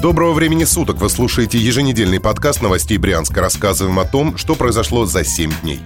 Доброго времени суток! Вы слушаете еженедельный подкаст новостей Брянска. Рассказываем о том, что произошло за 7 дней.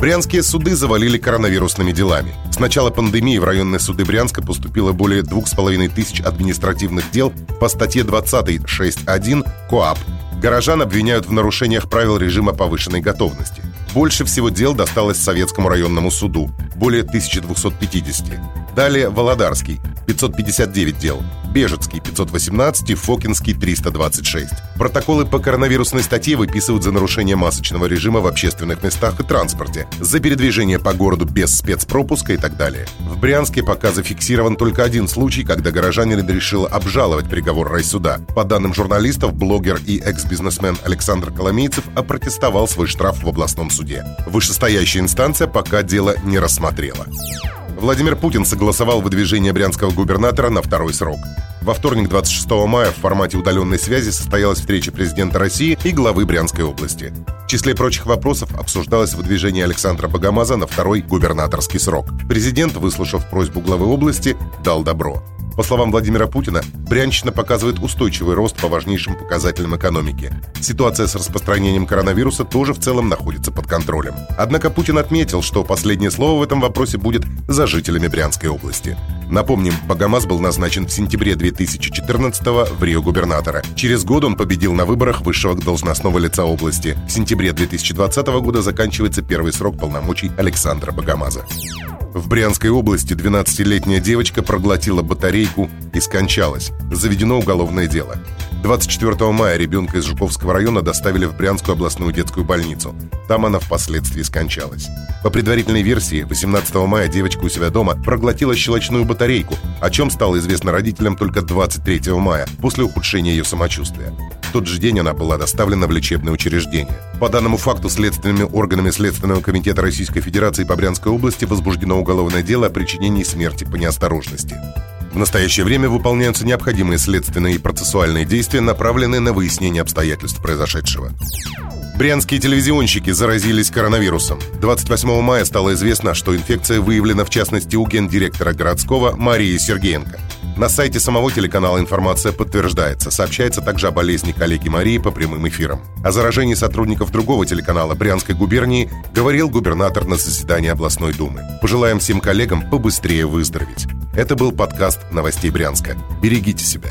Брянские суды завалили коронавирусными делами. С начала пандемии в районные суды Брянска поступило более 2,5 тысяч административных дел по статье 20.6.1 КОАП. Горожан обвиняют в нарушениях правил режима повышенной готовности. Больше всего дел досталось Советскому районному суду – более 1250. Далее Володарский – 559 дел, Бежецкий 518 и Фокинский 326. Протоколы по коронавирусной статье выписывают за нарушение масочного режима в общественных местах и транспорте, за передвижение по городу без спецпропуска и так далее. В Брянске пока зафиксирован только один случай, когда горожанин решил обжаловать приговор райсуда. По данным журналистов, блогер и экс-бизнесмен Александр Коломейцев опротестовал свой штраф в областном суде. Вышестоящая инстанция пока дело не рассмотрела. Владимир Путин согласовал выдвижение брянского губернатора на второй срок. Во вторник, 26 мая, в формате удаленной связи состоялась встреча президента России и главы Брянской области. В числе прочих вопросов обсуждалось выдвижение Александра Богомаза на второй губернаторский срок. Президент, выслушав просьбу главы области, дал добро. По словам Владимира Путина, Брянщина показывает устойчивый рост по важнейшим показателям экономики. Ситуация с распространением коронавируса тоже в целом находится под контролем. Однако Путин отметил, что последнее слово в этом вопросе будет за жителями Брянской области. Напомним, Богомаз был назначен в сентябре 2014 в Рио губернатора. Через год он победил на выборах высшего должностного лица области. В сентябре 2020 года заканчивается первый срок полномочий Александра Богомаза. В Брянской области 12-летняя девочка проглотила батарейку и скончалась. Заведено уголовное дело. 24 мая ребенка из Жуковского района доставили в Брянскую областную детскую больницу. Там она впоследствии скончалась. По предварительной версии, 18 мая девочка у себя дома проглотила щелочную батарейку, о чем стало известно родителям только 23 мая, после ухудшения ее самочувствия. Тот же день она была доставлена в лечебное учреждение. По данному факту следственными органами Следственного комитета Российской Федерации по Брянской области возбуждено уголовное дело о причинении смерти по неосторожности. В настоящее время выполняются необходимые следственные и процессуальные действия, направленные на выяснение обстоятельств произошедшего. Брянские телевизионщики заразились коронавирусом. 28 мая стало известно, что инфекция выявлена в частности у гендиректора городского Марии Сергеенко. На сайте самого телеканала информация подтверждается. Сообщается также о болезни коллеги Марии по прямым эфирам. О заражении сотрудников другого телеканала Брянской губернии говорил губернатор на заседании областной думы. Пожелаем всем коллегам побыстрее выздороветь. Это был подкаст новостей Брянска. Берегите себя.